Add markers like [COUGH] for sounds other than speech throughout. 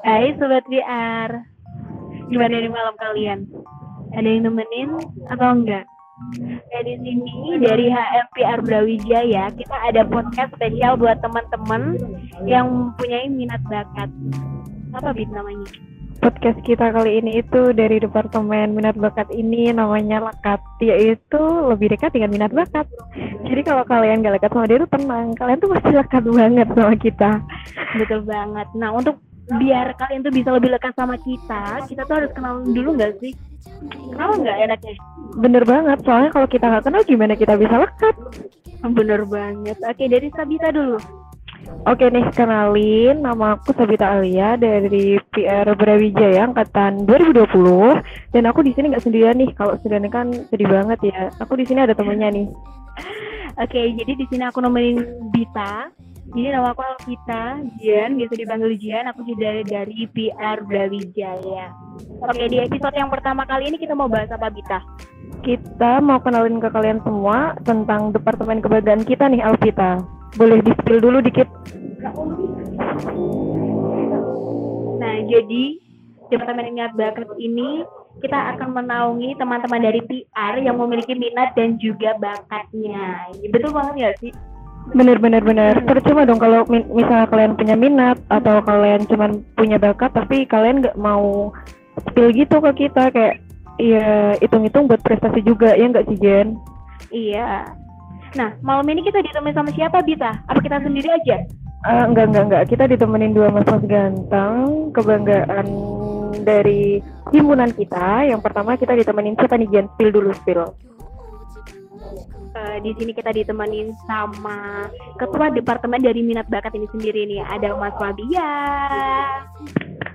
Hai Sobat VR Gimana nih malam kalian? Ada yang nemenin atau enggak? Ya di sini dari HMPR Brawijaya kita ada podcast spesial buat teman-teman yang punya minat bakat. Apa bit namanya? podcast kita kali ini itu dari Departemen Minat Bakat ini namanya Lekat, yaitu lebih dekat dengan minat bakat. Jadi kalau kalian gak lekat sama dia itu tenang, kalian tuh pasti lekat banget sama kita. Betul banget. Nah untuk biar kalian tuh bisa lebih lekat sama kita, kita tuh harus kenal dulu nggak sih? Kenal nggak enaknya? Bener banget, soalnya kalau kita nggak kenal gimana kita bisa lekat? Bener banget. Oke dari Sabita dulu. Oke nih, kenalin nama aku Sabita Alia dari PR Brawijaya angkatan 2020 dan aku di sini nggak sendirian nih. Kalau sendirian kan sedih banget ya. Aku di sini ada temennya nih. Oke, jadi di sini aku nemenin Bita. Jadi nama aku Alvita Jian, biasa dipanggil Jian. Aku juga dari PR Brawijaya. Oke, di episode yang pertama kali ini kita mau bahas apa Bita? Kita mau kenalin ke kalian semua tentang departemen kebanggaan kita nih Alvita. Boleh di-spill dulu dikit? Nah, jadi Departemen Minat Bakat ini kita akan menaungi teman-teman dari PR yang memiliki minat dan juga bakatnya. Betul banget ya sih? Bener bener bener. Percuma dong kalau mi- misalnya kalian punya minat atau kalian cuman punya bakat tapi kalian nggak mau spill gitu ke kita kayak ya hitung-hitung buat prestasi juga ya nggak sih Jen? Iya. Nah, malam ini kita ditemani sama siapa, Bita? Apa kita sendiri aja? Eh, enggak enggak enggak kita ditemenin dua mas-mas ganteng kebanggaan dari himpunan kita. Yang pertama kita ditemenin siapa nih Jen? Spill dulu spill. Eh, di sini kita ditemenin sama ketua departemen dari minat bakat ini sendiri nih. Ada Mas Fabian.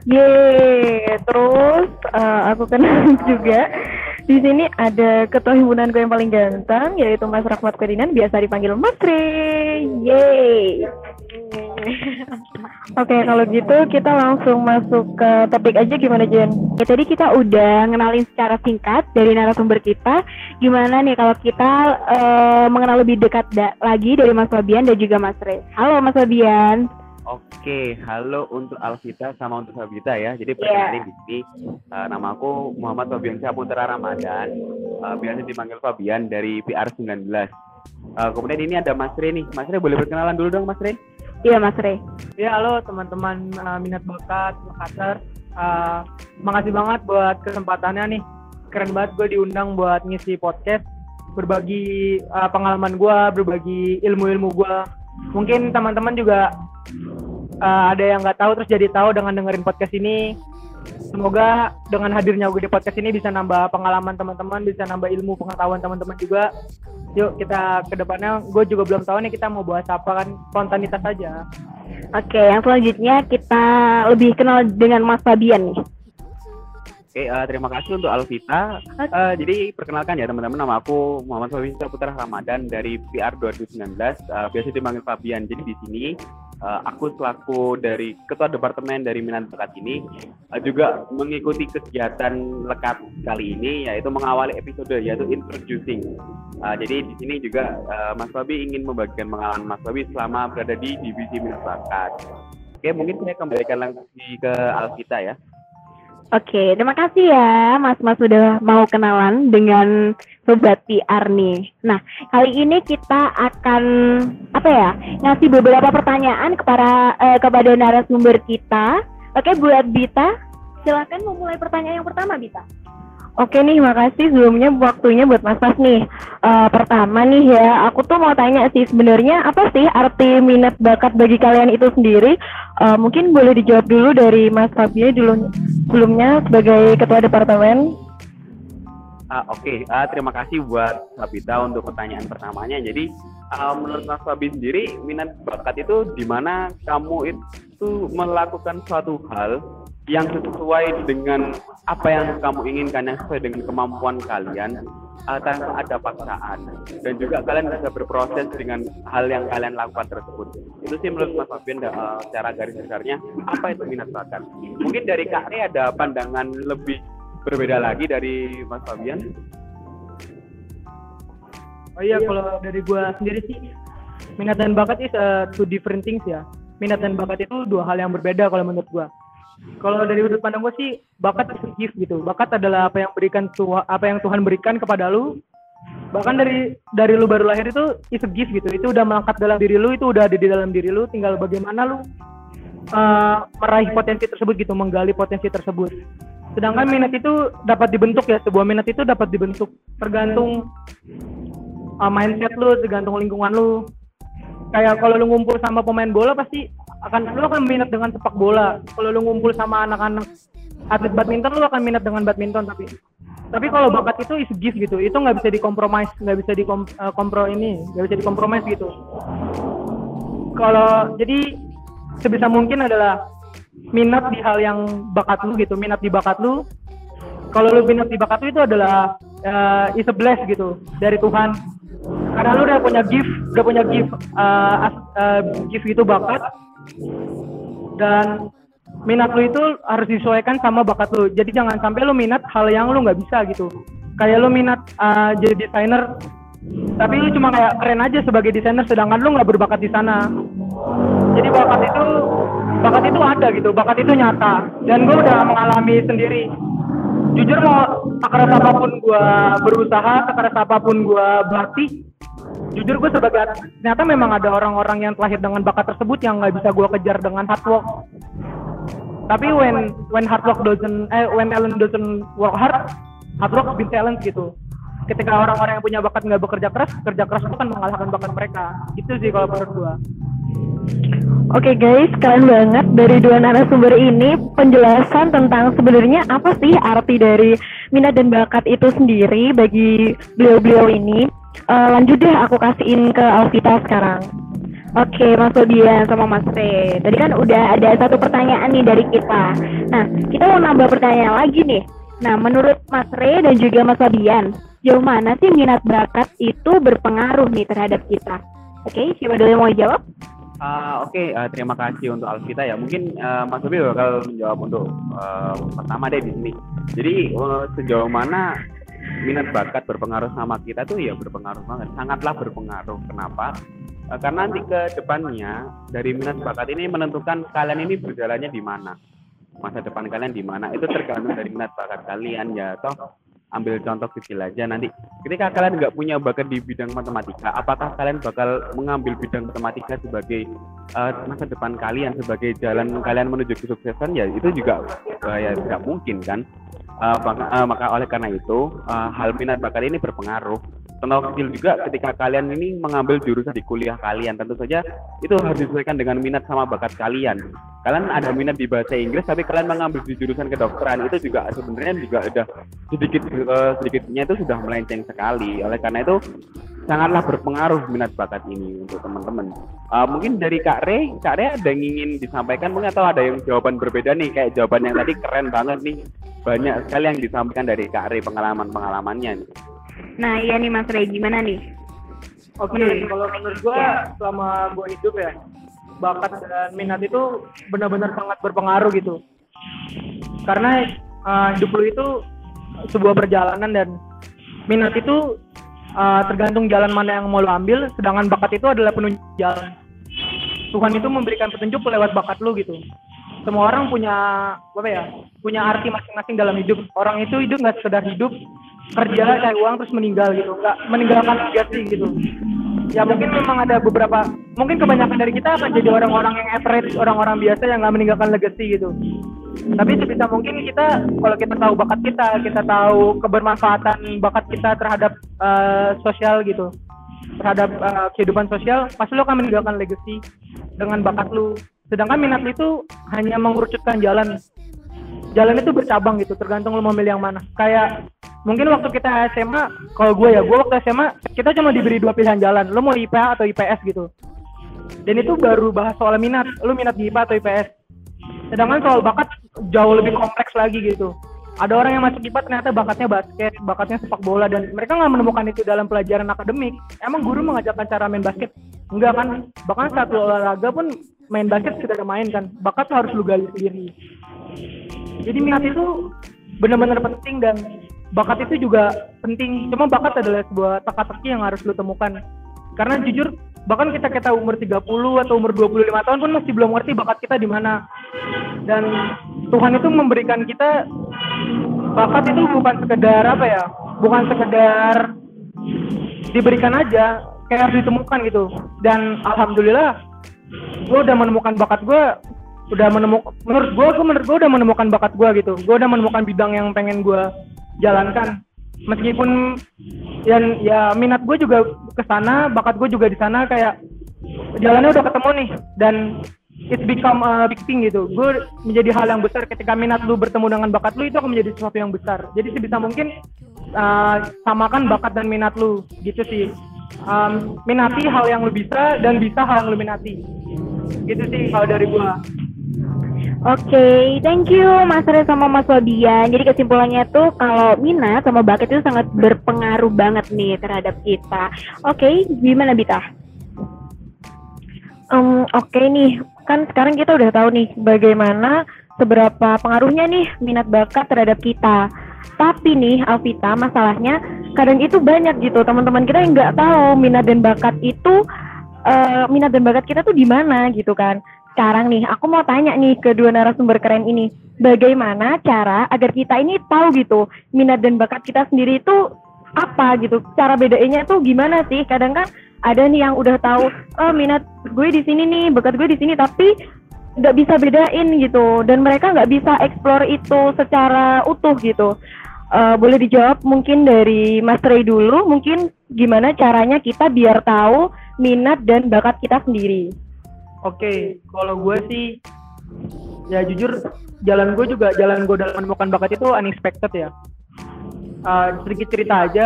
Yeay, terus eh, aku kenal [LAUGHS] juga di sini ada ketua himpunan gue yang paling ganteng yaitu Mas Rahmat Ferdinand biasa dipanggil Mas Re. Yeay. [LAUGHS] Oke, kalau gitu kita langsung masuk ke topik aja gimana Jen? Ya, tadi kita udah ngenalin secara singkat dari narasumber kita. Gimana nih kalau kita eh, mengenal lebih dekat da- lagi dari Mas Fabian dan juga Mas Re. Halo Mas Fabian. Oke, halo untuk Alvita sama untuk Sabita ya. Jadi Iya. perkenalin di sini eh, nama aku Muhammad Fabian Saputra Ramadan. Eh, biasa dipanggil Fabian dari PR19. Eh, kemudian ini ada Mas Re nih. Mas Re boleh berkenalan dulu dong Mas Re? Iya Mas Re. Ya halo teman-teman uh, minat bakat Makassar. Uh, makasih banget buat kesempatannya nih. Keren banget gue diundang buat ngisi podcast, berbagi uh, pengalaman gue, berbagi ilmu-ilmu gue. Mungkin teman-teman juga uh, ada yang nggak tahu terus jadi tahu dengan dengerin podcast ini. Semoga dengan hadirnya gue di podcast ini bisa nambah pengalaman teman-teman, bisa nambah ilmu pengetahuan teman-teman juga. Yuk kita ke depannya, gue juga belum tahu nih kita mau bahas apa kan, spontanitas aja. Oke, yang selanjutnya kita lebih kenal dengan Mas Fabian nih. Oke, eh, terima kasih untuk Alvita. Eh, jadi perkenalkan ya teman-teman, nama aku Muhammad Fabian Saputra Ramadan dari PR 2019. Eh, biasa dipanggil Fabian. Jadi di sini eh, aku selaku dari ketua departemen dari minat bakat ini eh, juga mengikuti kegiatan lekat kali ini yaitu mengawali episode yaitu introducing. Eh, jadi di sini juga eh, Mas Fabi ingin membagikan pengalaman Mas Fabi selama berada di divisi minat bakat. Oke, mungkin saya kembalikan langsung ke Alvita ya. Oke, terima kasih ya Mas Mas sudah mau kenalan dengan Sobat PR nih. Nah, kali ini kita akan apa ya ngasih beberapa pertanyaan kepada eh, kepada narasumber kita. Oke, buat Bita, silakan memulai pertanyaan yang pertama, Bita. Oke nih, makasih sebelumnya waktunya buat Mas Mas nih. Eh, pertama nih ya, aku tuh mau tanya sih sebenarnya apa sih arti minat bakat bagi kalian itu sendiri? Eh, mungkin boleh dijawab dulu dari Mas Fabio dulu sebelumnya sebagai ketua departemen. Ah, Oke, Ah, terima kasih buat Sabita untuk pertanyaan pertamanya. Jadi, ah, menurut Mas Fabi sendiri, minat bakat itu di mana kamu itu melakukan suatu hal yang sesuai dengan apa yang kamu inginkan, yang sesuai dengan kemampuan kalian, ah, tanpa ada paksaan. Dan juga kalian bisa berproses dengan hal yang kalian lakukan tersebut. Itu sih menurut Mas Fabian ah, secara garis besarnya, apa itu minat bakat. Mungkin dari Kak Re ada pandangan lebih berbeda lagi dari Mas Fabian. Oh iya, kalau dari gua sendiri sih minat dan bakat is uh, two different things ya. minat dan bakat itu dua hal yang berbeda kalau menurut gua. Kalau dari sudut pandang gua sih bakat itu gift gitu. Bakat adalah apa yang berikan Tuhan apa yang Tuhan berikan kepada lu. Bahkan dari dari lu baru lahir itu a gift gitu. Itu udah melengkap dalam diri lu, itu udah ada di dalam diri lu, tinggal bagaimana lu uh, meraih potensi tersebut gitu, menggali potensi tersebut. Sedangkan minat itu dapat dibentuk ya, sebuah minat itu dapat dibentuk tergantung uh, mindset lu, tergantung lingkungan lu. Kayak kalau lu ngumpul sama pemain bola pasti akan lu akan minat dengan sepak bola. Kalau lu ngumpul sama anak-anak atlet badminton lu akan minat dengan badminton tapi tapi kalau bakat itu is gift gitu. Itu nggak bisa dikompromis nggak bisa di uh, kompro ini nggak bisa dikompromis gitu. Kalau jadi sebisa mungkin adalah minat di hal yang bakat lu gitu minat di bakat lu. Kalau lu minat di bakat lu itu adalah uh, is a bless gitu dari Tuhan. Karena lu udah punya gift udah punya gift uh, uh, gift itu bakat dan minat lu itu harus disesuaikan sama bakat lu. Jadi jangan sampai lu minat hal yang lu nggak bisa gitu. Kayak lu minat uh, jadi desainer tapi lu cuma kayak keren aja sebagai desainer sedangkan lu nggak berbakat di sana. Jadi bakat itu bakat itu ada gitu. Bakat itu nyata. Dan gue udah mengalami sendiri jujur mau sekeras apa pun gue berusaha sekeras apa pun gue berarti jujur gue sebagai ternyata memang ada orang-orang yang terlahir dengan bakat tersebut yang nggak bisa gue kejar dengan hard work. Tapi when when hard work doesn't eh when talent doesn't work hard hard work be talent gitu. Ketika orang-orang yang punya bakat nggak bekerja keras kerja keras itu kan mengalahkan bakat mereka. Itu sih kalau menurut gue Oke okay guys, keren banget dari dua narasumber ini penjelasan tentang sebenarnya apa sih arti dari minat dan bakat itu sendiri bagi beliau-beliau ini. Uh, lanjut deh aku kasihin ke Alvita sekarang. Oke, okay, Mas Odian sama Mas Re. Tadi kan udah ada satu pertanyaan nih dari kita. Nah, kita mau nambah pertanyaan lagi nih. Nah, menurut Mas Re dan juga Mas Odian, jauh mana sih minat bakat itu berpengaruh nih terhadap kita? Oke, okay, siapa dulu yang mau jawab? Uh, Oke, okay, uh, terima kasih untuk Alvita ya. Mungkin uh, Mas Sobi bakal menjawab untuk uh, pertama deh di sini. Jadi uh, sejauh mana minat bakat berpengaruh sama kita tuh ya berpengaruh banget, sangatlah berpengaruh. Kenapa? Uh, karena nanti ke depannya dari minat bakat ini menentukan kalian ini berjalannya di mana, masa depan kalian di mana. Itu tergantung dari minat bakat kalian ya. Toh ambil contoh kecil aja. Nanti ketika kalian nggak punya bakat di bidang matematika apakah kalian bakal mengambil bidang matematika sebagai uh, masa depan kalian sebagai jalan kalian menuju kesuksesan? Ya itu juga uh, ya tidak mungkin kan? Uh, maka, uh, maka oleh karena itu uh, hal minat bakat ini berpengaruh contoh kecil juga ketika kalian ini mengambil jurusan di kuliah kalian tentu saja itu harus disesuaikan dengan minat sama bakat kalian. Kalian ada minat di bahasa Inggris tapi kalian mengambil di jurusan kedokteran itu juga sebenarnya juga udah sedikit uh, sedikitnya itu sudah melenceng sekali. Oleh karena itu sangatlah berpengaruh minat bakat ini untuk teman-teman. Uh, mungkin dari Kak Re Kak Re ada yang ingin disampaikan mungkin atau ada yang jawaban berbeda nih? Kayak jawaban yang tadi keren banget nih. Banyak sekali yang disampaikan dari Kak Re pengalaman-pengalamannya nih Nah iya nih Mas Ray gimana nih? Oke, okay, kalau menurut gue selama gue hidup ya bakat dan minat itu benar-benar sangat berpengaruh gitu. Karena uh, hidup lu itu sebuah perjalanan dan minat itu uh, tergantung jalan mana yang mau lo ambil, sedangkan bakat itu adalah penunjuk jalan. Tuhan itu memberikan petunjuk lewat bakat lu gitu. Semua orang punya apa ya? Punya arti masing-masing dalam hidup. Orang itu hidup nggak sekedar hidup, kerja cari uang terus meninggal gitu. Nggak meninggalkan legasi gitu. Ya mungkin memang ada beberapa mungkin kebanyakan dari kita akan jadi orang-orang yang average orang-orang biasa yang nggak meninggalkan legacy gitu. Tapi sebisa mungkin kita kalau kita tahu bakat kita kita tahu kebermanfaatan bakat kita terhadap uh, sosial gitu. Terhadap uh, kehidupan sosial pasti lo akan meninggalkan legacy dengan bakat lu sedangkan minat itu hanya mengerucutkan jalan. Jalan itu bercabang gitu. Tergantung lo mau milih yang mana. Kayak mungkin waktu kita SMA kalau gue ya gue waktu SMA kita cuma diberi dua pilihan jalan. Lo mau IPA atau IPS gitu. Dan itu baru bahas soal minat. Lo minat di IPA atau IPS sedangkan soal bakat jauh lebih kompleks lagi gitu. Ada orang yang masuk IPA ternyata bakatnya basket bakatnya sepak bola dan mereka nggak menemukan itu dalam pelajaran akademik. Emang guru mengajarkan cara main basket? Enggak kan? Bahkan satu olahraga pun main basket sudah ada main kan? Bakat harus lu gali sendiri. Jadi minat itu benar-benar penting dan bakat itu juga penting. Cuma bakat adalah sebuah teka-teki yang harus lu temukan. Karena jujur bahkan kita kita umur 30 atau umur 25 tahun pun masih belum ngerti bakat kita di mana. Dan Tuhan itu memberikan kita bakat itu bukan sekedar apa ya bukan sekedar diberikan aja kayak harus ditemukan gitu. Dan alhamdulillah gue udah menemukan bakat gue udah menemukan menurut gue menurut gue udah menemukan bakat gue gitu. Gue udah menemukan bidang yang pengen gue jalankan. Meskipun ya, ya minat gue juga ke sana bakat gue juga di sana kayak jalannya udah ketemu nih dan it become a big thing gitu. Gue menjadi hal yang besar. Ketika minat lu bertemu dengan bakat lu itu akan menjadi sesuatu yang besar. Jadi sebisa mungkin uh, samakan bakat dan minat lu. Gitu sih. Um, minati hal yang lu bisa dan bisa hal yang lu minati. Gitu sih kalau dari gue Oke, okay, thank you Mas Re sama Mas Wabian. Jadi kesimpulannya tuh kalau minat sama bakat itu sangat berpengaruh banget nih terhadap kita. Oke, okay, gimana Bita? Um, Oke okay nih, kan sekarang kita udah tahu nih bagaimana seberapa pengaruhnya nih minat bakat terhadap kita. Tapi nih Alvita, masalahnya kadang itu banyak gitu teman-teman kita yang nggak tahu minat dan bakat itu uh, minat dan bakat kita tuh di mana gitu kan sekarang nih, aku mau tanya nih ke dua narasumber keren ini, bagaimana cara agar kita ini tahu gitu minat dan bakat kita sendiri itu apa gitu, cara bedainnya tuh gimana sih? Kadang kan ada nih yang udah tahu, oh minat gue di sini nih, bakat gue di sini, tapi nggak bisa bedain gitu, dan mereka nggak bisa explore itu secara utuh gitu. Uh, boleh dijawab mungkin dari Mas Ray dulu, mungkin gimana caranya kita biar tahu minat dan bakat kita sendiri. Oke, kalau gue sih ya jujur jalan gue juga jalan gue dalam menemukan bakat itu unexpected ya. Uh, sedikit cerita aja,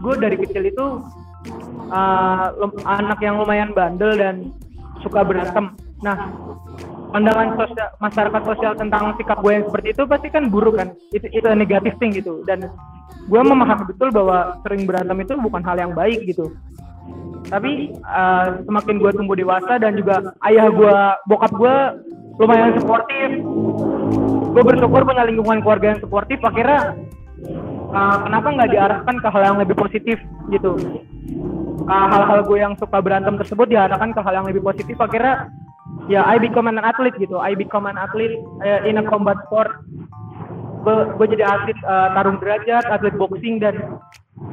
gue dari kecil itu uh, anak yang lumayan bandel dan suka berantem. Nah, pandangan sosial, masyarakat sosial tentang sikap gue yang seperti itu pasti kan buruk kan, itu itu negatif thing gitu. Dan gue memahami betul bahwa sering berantem itu bukan hal yang baik gitu tapi uh, semakin gue tumbuh dewasa dan juga ayah gue bokap gue lumayan suportif. Gue bersyukur punya lingkungan keluarga yang suportif. Akhirnya uh, kenapa nggak diarahkan ke hal yang lebih positif gitu? Uh, hal-hal gue yang suka berantem tersebut diarahkan ke hal yang lebih positif. Akhirnya ya I become an athlete gitu. I become an athlete uh, in a combat sport. Gue jadi atlet uh, tarung derajat atlet boxing dan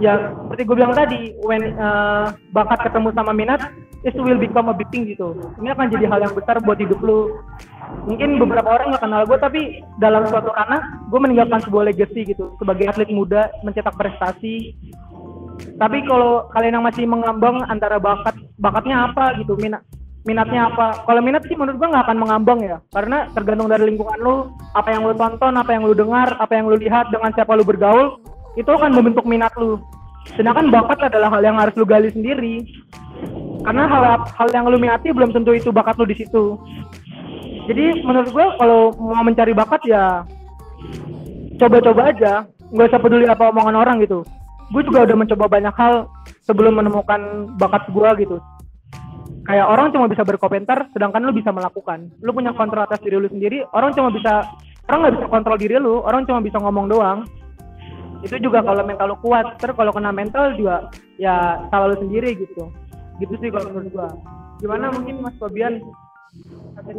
ya seperti gue bilang tadi when uh, bakat ketemu sama minat it will become a big thing gitu. Ini akan jadi hal yang besar buat hidup lu. Mungkin beberapa orang nggak kenal gue tapi dalam suatu ranah gue meninggalkan sebuah legacy gitu sebagai atlet muda mencetak prestasi. Tapi kalau kalian yang masih mengambang antara bakat bakatnya apa gitu minat minatnya apa? Kalau minat sih menurut gue nggak akan mengambang ya karena tergantung dari lingkungan lu apa yang lu tonton apa yang lu dengar apa yang lu lihat dengan siapa lu bergaul itu akan membentuk minat lu. Sedangkan bakat adalah hal yang harus lu gali sendiri. Karena hal hal yang lu minati belum tentu itu bakat lu di situ. Jadi menurut gue kalau mau mencari bakat ya coba-coba aja. Nggak usah peduli apa omongan orang gitu. Gue juga udah mencoba banyak hal sebelum menemukan bakat gue gitu. Kayak orang cuma bisa berkomentar sedangkan lu bisa melakukan. Lu punya kontrol atas diri lu sendiri orang cuma bisa orang nggak bisa kontrol diri lu orang cuma bisa ngomong doang itu juga kalau mental lu kuat terus kalau kena mental juga ya salah lu sendiri gitu gitu sih kalau menurut gua gimana mungkin Mas Fabian Oke,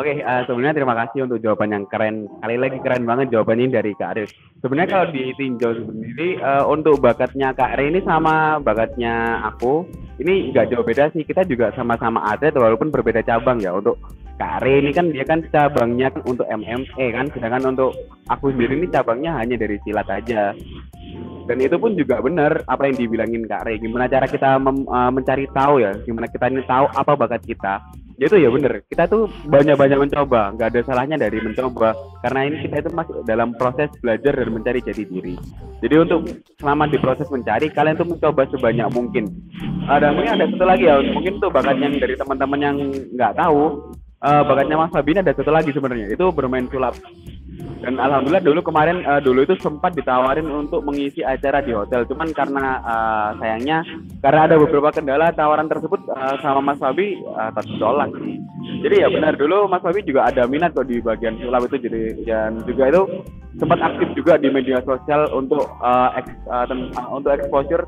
okay, uh, sebenarnya terima kasih untuk jawaban yang keren. Kali lagi keren banget jawabannya dari Kak Arif. Sebenarnya kalau ditinjau sendiri uh, untuk bakatnya Kak Arif ini sama bakatnya aku, ini nggak jauh beda sih. Kita juga sama-sama atlet walaupun berbeda cabang ya. Untuk Kak Arif ini kan dia kan cabangnya kan untuk MMA kan, sedangkan untuk aku sendiri ini cabangnya hanya dari silat aja. Dan itu pun juga benar apa yang dibilangin Kak Rey gimana cara kita mem, uh, mencari tahu ya gimana kita ini tahu apa bakat kita. Ya itu ya benar kita tuh banyak-banyak mencoba nggak ada salahnya dari mencoba karena ini kita itu masih dalam proses belajar dan mencari jati diri. Jadi untuk selama di proses mencari kalian tuh mencoba sebanyak mungkin. Ada mungkin ada satu lagi ya mungkin tuh bakat yang dari teman-teman yang nggak tahu uh, bakatnya Mas Fabina ada satu lagi sebenarnya itu bermain sulap. Dan alhamdulillah dulu kemarin uh, dulu itu sempat ditawarin untuk mengisi acara di hotel. Cuman karena uh, sayangnya karena ada beberapa kendala tawaran tersebut uh, sama Mas Fabi uh, tertolak jadi ya benar dulu Mas Fabi juga ada minat kok di bagian sulap itu jadi dan juga itu sempat aktif juga di media sosial untuk uh, eks, uh, untuk exposure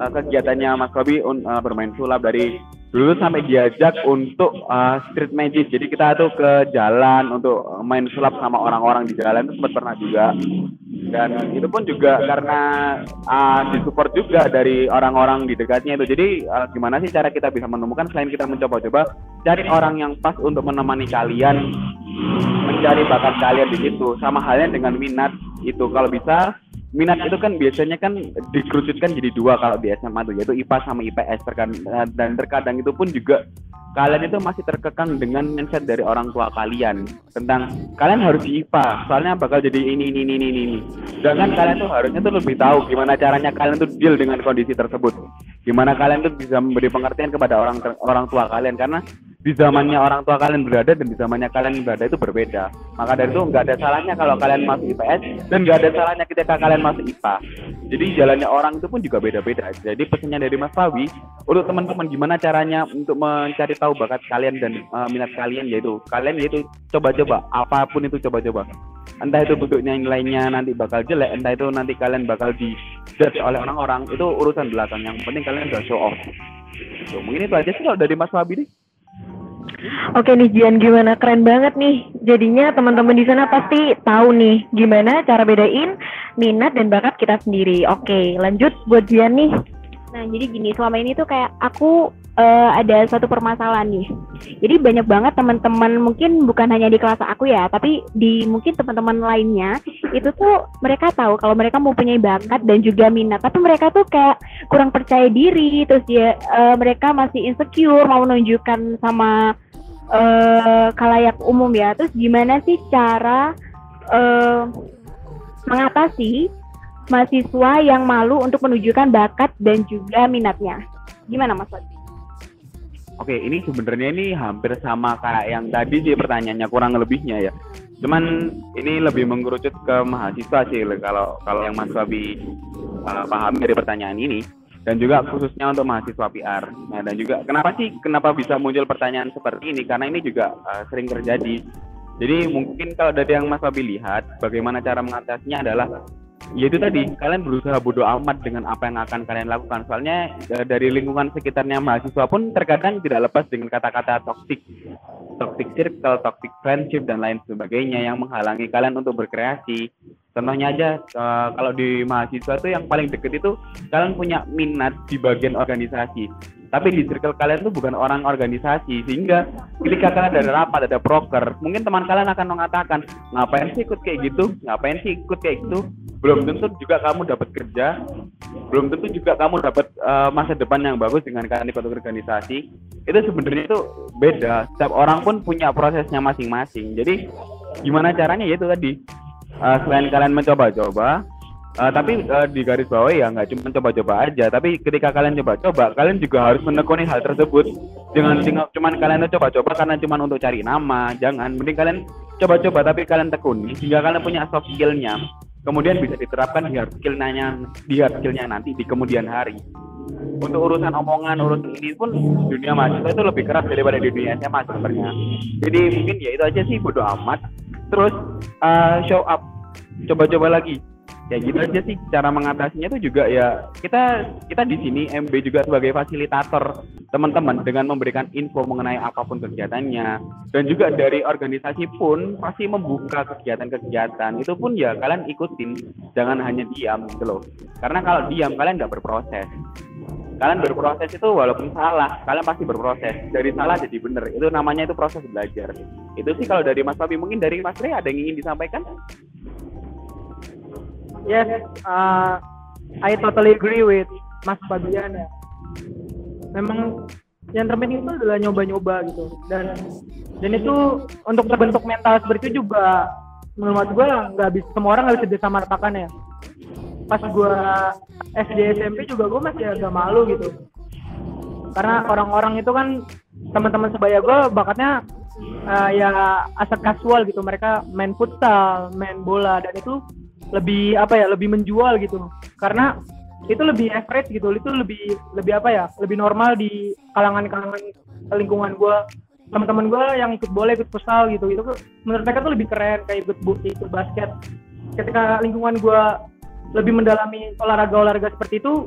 uh, kegiatannya Mas Robi uh, bermain sulap dari dulu sampai diajak untuk uh, street magic. Jadi kita tuh ke jalan untuk main sulap sama orang-orang di jalan itu sempat pernah juga. Dan itu pun juga karena uh, disupport juga dari orang-orang di dekatnya itu. Jadi uh, gimana sih cara kita bisa menemukan selain kita mencoba-coba cari orang yang pas untuk menemani kalian mencari bakat kalian di situ. Sama halnya dengan minat itu. Kalau bisa minat itu kan biasanya kan dikerucutkan jadi dua kalau di SMA tuh yaitu IPA sama IPS terkadang, dan terkadang itu pun juga kalian itu masih terkekang dengan mindset dari orang tua kalian tentang kalian harus di IPA soalnya bakal jadi ini ini ini ini ini. Sedangkan kalian tuh harusnya tuh lebih tahu gimana caranya kalian tuh deal dengan kondisi tersebut. Gimana kalian tuh bisa memberi pengertian kepada orang orang tua kalian karena di zamannya orang tua kalian berada dan di zamannya kalian berada itu berbeda. Maka dari itu nggak ada salahnya kalau kalian masuk IPS dan nggak ada salahnya ketika kalian masuk IPA. Jadi jalannya orang itu pun juga beda-beda. Jadi pesannya dari Mas Fawi untuk teman-teman gimana caranya untuk mencari tahu bakat kalian dan uh, minat kalian yaitu kalian yaitu coba-coba apa pun itu coba-coba. Entah itu bentuknya nilainya nanti bakal jelek, entah itu nanti kalian bakal di judge oleh orang-orang itu urusan belakang. Yang penting kalian udah show off. So, mungkin itu aja sih kalau dari Mas Fabi nih. Oke nih Jian gimana keren banget nih. Jadinya teman-teman di sana pasti tahu nih gimana cara bedain minat dan bakat kita sendiri. Oke, lanjut buat Jian nih. Nah, jadi gini, selama ini tuh kayak aku uh, ada satu permasalahan nih. Jadi banyak banget teman-teman mungkin bukan hanya di kelas aku ya, tapi di mungkin teman-teman lainnya itu tuh mereka tahu kalau mereka mau punya bakat dan juga minat, tapi mereka tuh kayak kurang percaya diri, terus dia uh, mereka masih insecure mau menunjukkan sama uh, kalayak umum ya. Terus gimana sih cara uh, mengatasi mahasiswa yang malu untuk menunjukkan bakat dan juga minatnya? Gimana Wadi? Oke, ini sebenarnya ini hampir sama kayak yang tadi sih pertanyaannya kurang lebihnya ya. Cuman ini lebih mengerucut ke mahasiswa sih kalau kalau yang Mas Wabi uh, pahami dari pertanyaan ini dan juga khususnya untuk mahasiswa PR. Nah, dan juga kenapa sih kenapa bisa muncul pertanyaan seperti ini? Karena ini juga uh, sering terjadi. Jadi mungkin kalau dari yang Mas Wabi lihat, bagaimana cara mengatasinya adalah ya itu tadi kalian berusaha bodoh amat dengan apa yang akan kalian lakukan soalnya uh, dari lingkungan sekitarnya mahasiswa pun terkadang tidak lepas dengan kata-kata toxic toxic circle toxic friendship dan lain sebagainya yang menghalangi kalian untuk berkreasi Contohnya aja uh, kalau di mahasiswa itu yang paling deket itu kalian punya minat di bagian organisasi. Tapi di circle kalian tuh bukan orang organisasi sehingga ketika kalian ada rapat, ada proker, mungkin teman kalian akan mengatakan, "Ngapain sih ikut kayak gitu? Ngapain sih ikut kayak gitu?" Belum tentu juga kamu dapat kerja, belum tentu juga kamu dapat uh, masa depan yang bagus dengan kalian ikut organisasi. Itu sebenarnya itu beda. Setiap orang pun punya prosesnya masing-masing. Jadi gimana caranya? Ya itu tadi. Uh, selain kalian mencoba-coba uh, tapi uh, di garis bawah ya nggak cuma coba-coba aja. Tapi ketika kalian coba-coba kalian juga harus menekuni hal tersebut. Dengan cuma kalian coba-coba karena cuma untuk cari nama jangan. Mending kalian coba-coba tapi kalian tekuni sehingga kalian punya soft skillnya kemudian bisa diterapkan di hard skillnya di hard skillnya nanti di kemudian hari. Untuk urusan omongan urusan ini pun dunia mahasiswa itu lebih keras daripada di dunia SMA sebenarnya. Jadi mungkin ya itu aja sih bodo amat. Terus uh, show up. Coba-coba lagi ya gitu aja sih. Cara mengatasinya itu juga ya kita kita di sini MB juga sebagai fasilitator teman-teman dengan memberikan info mengenai apa pun kegiatannya. Dan juga dari organisasi pun pasti membuka kegiatan-kegiatan. Itu pun ya kalian ikutin. Jangan hanya diam gitu loh. Karena kalau diam kalian nggak berproses. Kalian berproses itu walaupun salah kalian pasti berproses. Dari salah jadi benar itu namanya itu proses belajar. Itu sih kalau dari Mas Fabi mungkin dari Mas Rey ada yang ingin disampaikan yes uh, I totally agree with Mas Fabian ya. Memang yang terpenting itu adalah nyoba-nyoba gitu. Dan dan itu untuk terbentuk mental seperti itu juga menurut gue nggak bisa semua orang nggak bisa disamaratakan ya. Pas gue SD SMP juga gue masih agak malu gitu. Karena orang-orang itu kan teman-teman sebaya gue bakatnya uh, ya aset kasual gitu. Mereka main futsal main bola dan itu lebih apa ya lebih menjual gitu. Karena itu lebih average gitu. Itu lebih lebih apa ya lebih normal di kalangan-kalangan lingkungan gue teman-teman gue yang ikut bola ikut futsal gitu. Itu menurut mereka tuh lebih keren kayak ikut ikut basket. Ketika lingkungan gue lebih mendalami olahraga-olahraga seperti itu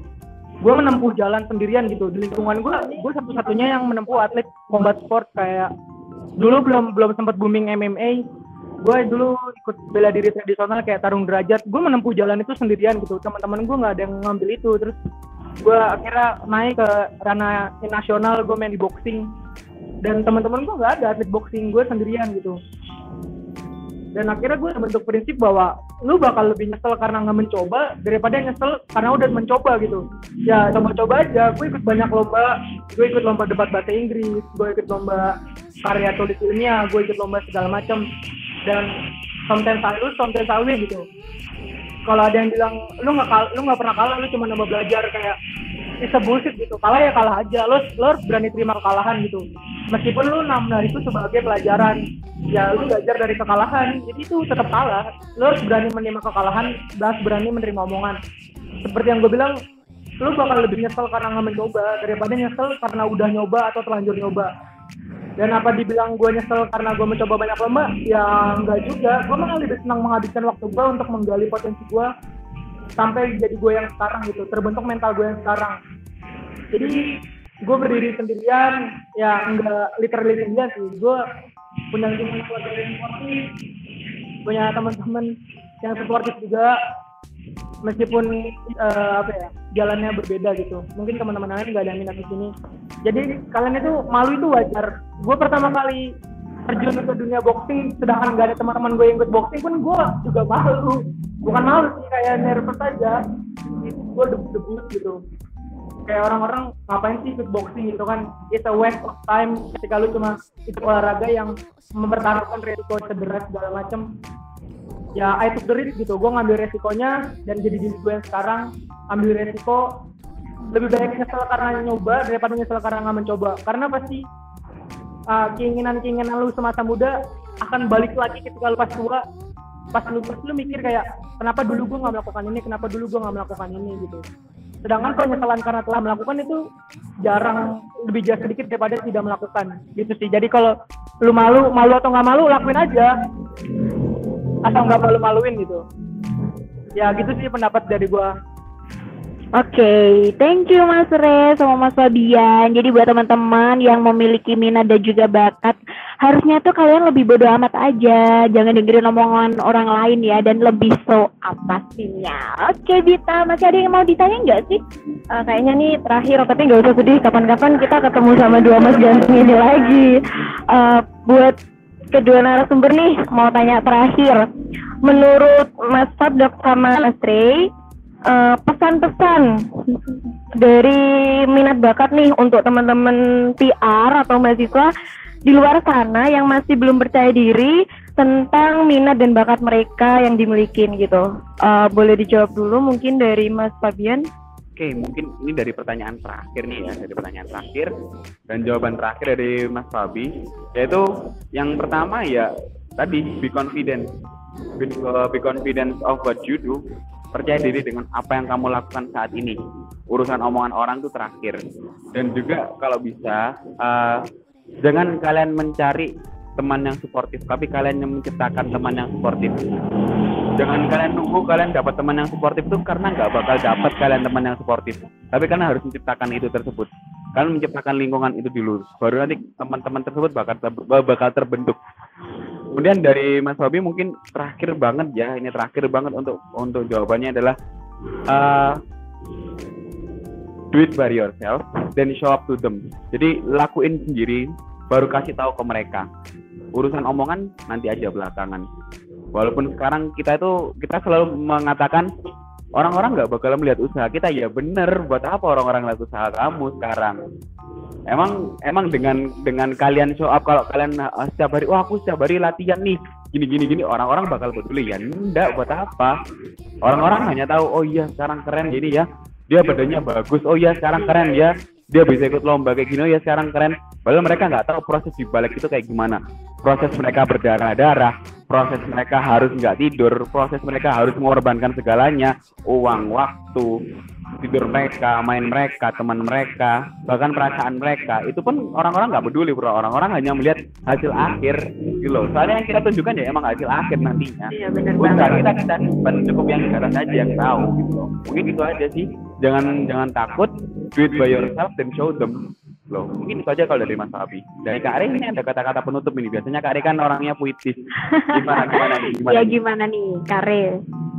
gue menempuh jalan sendirian gitu. Di lingkungan gue gue satu-satunya yang menempuh atlet combat sport kayak dulu belum belum sempat booming MMA gue dulu ikut bela diri tradisional kayak tarung derajat. Gue menempuh jalan itu sendirian gitu. Teman-teman gue nggak ada yang ngambil itu. Terus gue akhirnya naik ke ranah nasional gue main di boxing. Dan teman-teman gue nggak ada atlet boxing gue sendirian gitu. Dan akhirnya gue bentuk prinsip bahwa lu bakal lebih nyesel karena nggak mencoba daripada nyesel karena udah mencoba gitu. Ya coba-coba aja. Gue ikut banyak lomba. Gue ikut lomba debat bahasa Inggris gue ikut lomba karya tulis ilmiah gue ikut lomba segala macam dan sometimes I lose sometimes I win gitu. Kalau ada yang bilang lu nggak lu nggak pernah kalah lu cuma nambah belajar kayak it's a bullshit gitu. Kalah ya kalah aja lo lo berani terima kekalahan gitu. Meskipun lu nambah itu sebagai pelajaran. Ya lu belajar dari kekalahan jadi itu tetap kalah. Lu harus berani menerima kekalahan dan berani menerima omongan. Seperti yang gue bilang lu bakal lebih nyesel karena nggak mencoba daripada nyesel karena udah nyoba atau terlanjur nyoba dan apa dibilang gue nyesel karena gue mencoba banyak lomba? Ya enggak juga. Gue malah lebih senang menghabiskan waktu gue untuk menggali potensi gue sampai jadi gue yang sekarang gitu. Terbentuk mental gue yang sekarang. Jadi gue berdiri sendirian. Ya enggak literally sendirian sih. Gue punya lingkungan keluarga yang supportif punya teman-teman yang supportif juga meskipun uh, apa ya jalannya berbeda gitu. Mungkin teman-teman lain nggak ada yang minat di sini. Jadi kalian itu malu itu wajar. Gue pertama kali terjun ke dunia boxing sedangkan gak ada teman-teman gue yang ikut boxing pun gue juga malu. Bukan malu sih kayak nervous aja. Gue debut gitu. Kayak orang-orang ngapain sih ikut boxing? gitu kan. It's a waste of time ketika lu cuma ikut olahraga yang mempertaruhkan resiko cedera segala macem ya I took the risk gitu. Gue ngambil resikonya dan jadi diri gue yang sekarang. Ambil resiko lebih baik nyesel karena nyoba daripada nyesel karena nggak mencoba. Karena pasti uh, keinginan-keinginan lu semasa muda akan balik lagi ketika lu pas tua. Pas lu pas lu mikir kayak kenapa dulu gue nggak melakukan ini kenapa dulu gue nggak melakukan ini gitu. Sedangkan penyesalan karena telah melakukan itu jarang lebih jauh sedikit daripada tidak melakukan gitu sih. Jadi kalau lu malu malu atau nggak malu lakuin aja atau nggak malu maluin gitu ya gitu sih pendapat dari gua Oke, okay, thank you Mas Re sama Mas Fabian. Jadi buat teman-teman yang memiliki minat dan juga bakat, harusnya tuh kalian lebih bodo amat aja. Jangan dengerin omongan orang lain ya dan lebih so apa pastinya. Oke, okay, Bita, masih ada yang mau ditanya nggak sih? Uh, kayaknya nih terakhir, tapi nggak usah sedih. Kapan-kapan kita ketemu sama dua Mas Jantung ini lagi. Uh, buat kedua narasumber nih, mau tanya terakhir. Menurut Mas Fab, sama Mas Ray, Eh, pesan-pesan uh, dari minat bakat nih untuk teman-teman PR atau mahasiswa di luar sana yang masih belum percaya diri tentang minat dan bakat mereka yang dimiliki gitu. Uh, boleh dijawab dulu mungkin dari Mas Fabian. Oke, mungkin ini dari pertanyaan terakhir nih ya, dari pertanyaan terakhir. Dan jawaban terakhir dari Mas Fabi, yaitu yang pertama ya tadi be confident, be, uh, be confident of what you do. Percaya diri dengan apa yang kamu lakukan saat ini. Urusan omongan orang itu terakhir. Dan juga kalau bisa uh, jangan kalian mencari teman yang suportif tapi kalian yang menciptakan teman yang suportif jangan kalian nunggu kalian dapat teman yang suportif itu karena nggak bakal dapat kalian teman yang suportif. Tapi kalian harus menciptakan itu tersebut. Kalian menciptakan lingkungan itu dulu. Baru nanti teman-teman tersebut bakal bakal terbentuk. Kemudian dari Mas Fabi mungkin terakhir banget ya ini terakhir banget untuk untuk jawabannya adalah uh, do it by yourself then show up to them. Jadi lakuin sendiri baru kasih tahu ke mereka. Urusan omongan nanti aja belakangan walaupun sekarang kita itu kita selalu mengatakan orang-orang nggak bakal melihat usaha kita. Ya bener buat apa orang-orang lihat usaha kamu sekarang? Emang emang dengan dengan kalian show up kalau kalian uh, setiap hari wah aku setiap hari latihan nih gini gini gini orang-orang bakal peduli. Ya enggak buat apa? Orang-orang hanya tahu oh iya sekarang keren gini ya dia badannya bagus oh iya sekarang keren ya dia bisa ikut lomba kayak gini oh ya sekarang keren. Padahal mereka nggak tahu proses di balik itu kayak gimana. Proses mereka berdarah-darah proses mereka harus nggak tidur proses mereka harus mengorbankan segalanya uang waktu tidur mereka, main mereka, teman mereka, bahkan perasaan mereka, itu pun orang-orang nggak peduli bro. Orang-orang hanya melihat hasil akhir gitu loh. Soalnya yang kita tunjukkan ya emang hasil akhir nantinya. Iya benar banget. kita kita simpan cukup yang di atas aja yang tahu gitu loh. Mungkin itu aja sih. Jangan jangan takut. Do it by yourself then show them. Loh mungkin itu aja kalau dari Mas Abi. Dari Kak Ari ini ada kata-kata penutup ini. Biasanya Kak Ari kan orangnya puitis. [LAUGHS] Gimana gimana nih? Gimana Ya gimana nih, Kare?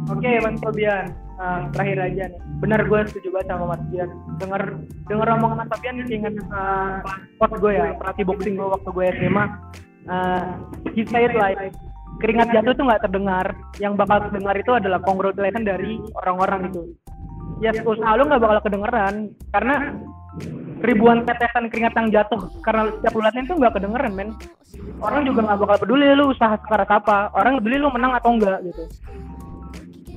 Oke, Mas Fabian. Uh, terakhir aja nih. Benar gue setuju banget sama Mas Fabian. Dengar dengar omongan Mas Fabian nih ingat uh, pot gue ya, pelatih boxing gue waktu gue SMA. Uh, he said like keringat jatuh tuh nggak terdengar. Yang bakal terdengar itu adalah congratulation dari orang-orang itu. Ya usaha lu nggak bakal kedengeran karena ribuan tetesan keringat yang jatuh karena setiap lu latihan tuh nggak kedengeran men orang juga nggak bakal peduli lu usaha sekeras apa orang peduli lu menang atau enggak gitu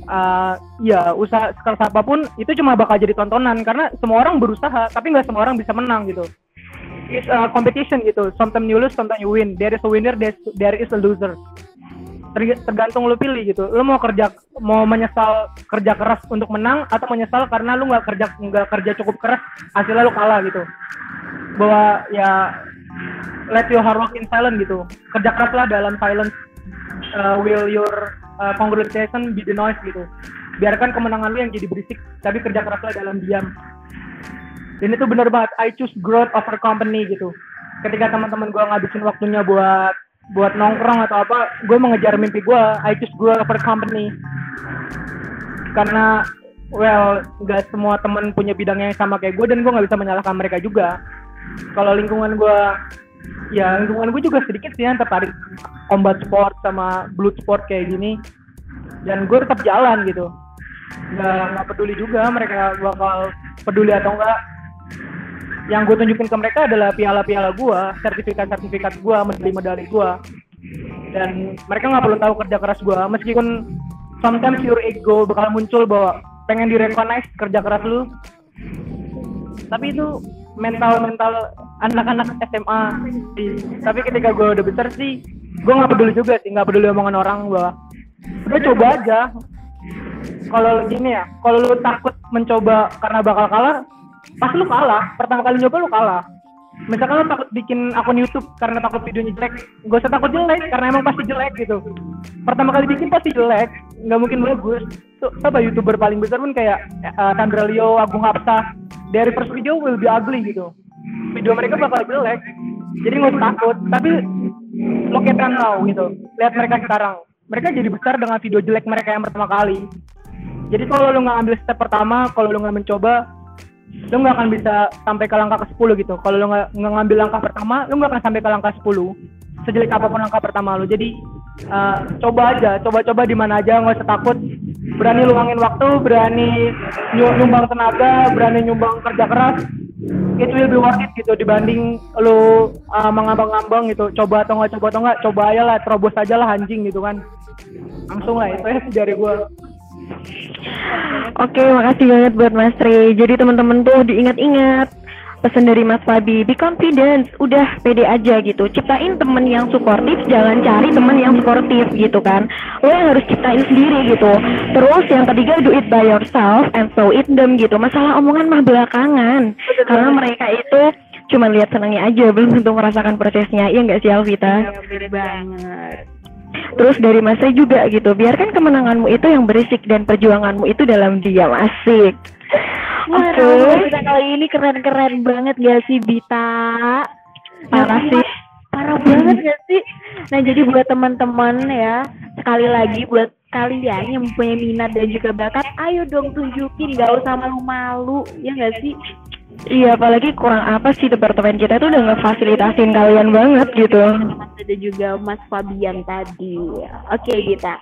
uh, ya usaha sekeras apa pun itu cuma bakal jadi tontonan. Karena semua orang berusaha tapi nggak semua orang bisa menang gitu. It's a competition gitu. Sometimes you lose sometimes you win. There is a winner there is, a loser. Ter- tergantung lu pilih gitu. Lu mau kerja mau menyesal kerja keras untuk menang atau menyesal karena lu nggak kerja nggak kerja cukup keras hasilnya lu kalah gitu. Bahwa ya let your hard work in silence gitu. Kerja keras lah dalam silence uh, will your uh, congratulation be the noise gitu. Biarkan kemenangan lu yang jadi berisik tapi kerja keraslah dalam diam. Dan itu benar banget I choose growth over company gitu. Ketika teman-teman gue ngabisin waktunya buat buat nongkrong atau apa gue mengejar mimpi gue I choose growth over company. Karena well nggak semua teman punya bidangnya yang sama kayak gue dan gue nggak bisa menyalahkan mereka juga. Kalau lingkungan gue ya lingkungan gue juga sedikit sih yang tertarik combat sport sama blood sport kayak gini. Dan gue tetap jalan gitu. Nggak nggak peduli juga mereka bakal peduli atau enggak yang gue tunjukin ke mereka adalah piala-piala gue sertifikat-sertifikat gue medali-medali gue dan mereka nggak perlu tahu kerja keras gue meskipun sometimes your ego bakal muncul bahwa pengen direcognize kerja keras lu. Tapi itu mental mental anak-anak SMA sih. tapi ketika gue udah besar sih gue nggak peduli juga sih nggak peduli omongan orang bahwa udah coba aja. Kalau gini ya kalau lu takut mencoba karena bakal kalah pas lu kalah pertama kali nyoba lu kalah misalkan lu takut bikin akun YouTube karena takut videonya jelek gak usah takut jelek karena emang pasti jelek gitu. Pertama kali bikin pasti jelek nggak mungkin bagus. Tuh apa youtuber paling besar pun kayak uh, Sandra Leo Agung Hapsa. Dari first video will be ugly gitu. Video mereka bakal jelek. Jadi nggak usah takut. Tapi at them now gitu. Lihat mereka sekarang. Mereka jadi besar dengan video jelek mereka yang pertama kali. Jadi kalau lu nggak ambil step pertama kalau lu nggak mencoba lu nggak akan bisa sampai ke langkah ke 10 gitu. Kalau lu nggak ngambil langkah pertama lu nggak akan sampai ke langkah 10 sejelek apa pun langkah pertama lu. Jadi uh, coba aja coba-coba di mana aja nggak usah takut. Berani luangin waktu berani nyu- nyumbang tenaga berani nyumbang kerja keras. It will be worth it gitu dibanding lu uh, mengambang-ambang gitu. Coba atau nggak coba atau nggak coba aja lah terobos aja lah anjing gitu kan. Langsung lah itu ya [LAUGHS] dari gua Oke, makasih banget buat Mas Re. Jadi teman-teman tuh diingat-ingat pesan dari Mas Fabi, be confident, udah pede aja gitu. Ciptain temen yang suportif, jangan cari temen yang suportif gitu kan. Lo yang harus ciptain sendiri gitu. Terus yang ketiga do it by yourself and so it them gitu. Masalah omongan mah belakangan. Karena mereka itu cuma lihat senangnya aja, belum tentu merasakan prosesnya. Iya nggak sih Alvita? Bener banget. Terus dari Mas Ray juga gitu, biarkan kemenanganmu itu yang berisik dan perjuanganmu itu dalam diam asik. Oke. kita kali ini keren-keren banget gak sih Bita? Parah sih. Parah banget gak sih? Nah jadi buat teman-teman ya, sekali lagi buat kalian yang mempunyai minat dan juga bakat, ayo dong tunjukin, gak usah malu-malu, ya gak sih? Iya, apalagi kurang apa sih departemen kita tuh udah ngefasilitasin kalian banget gitu. Ada juga Mas Fabian tadi. Oke Bita.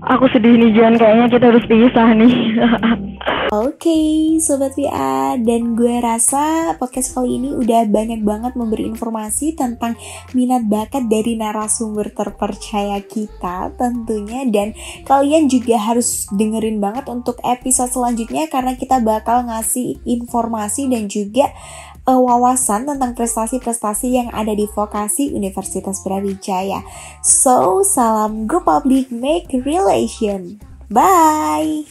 Aku sedih nih Jan, kayaknya kita harus pisah nih. [LAUGHS] Oke, Sobat VA, dan gue rasa podcast kali ini udah banyak banget memberi informasi tentang minat bakat dari narasumber terpercaya kita tentunya dan kalian juga harus dengerin banget untuk episode selanjutnya karena kita bakal ngasih informasi dan juga eh, wawasan tentang prestasi-prestasi yang ada di vokasi Universitas Brawijaya. So, salam Go Public Make Relation. Bye!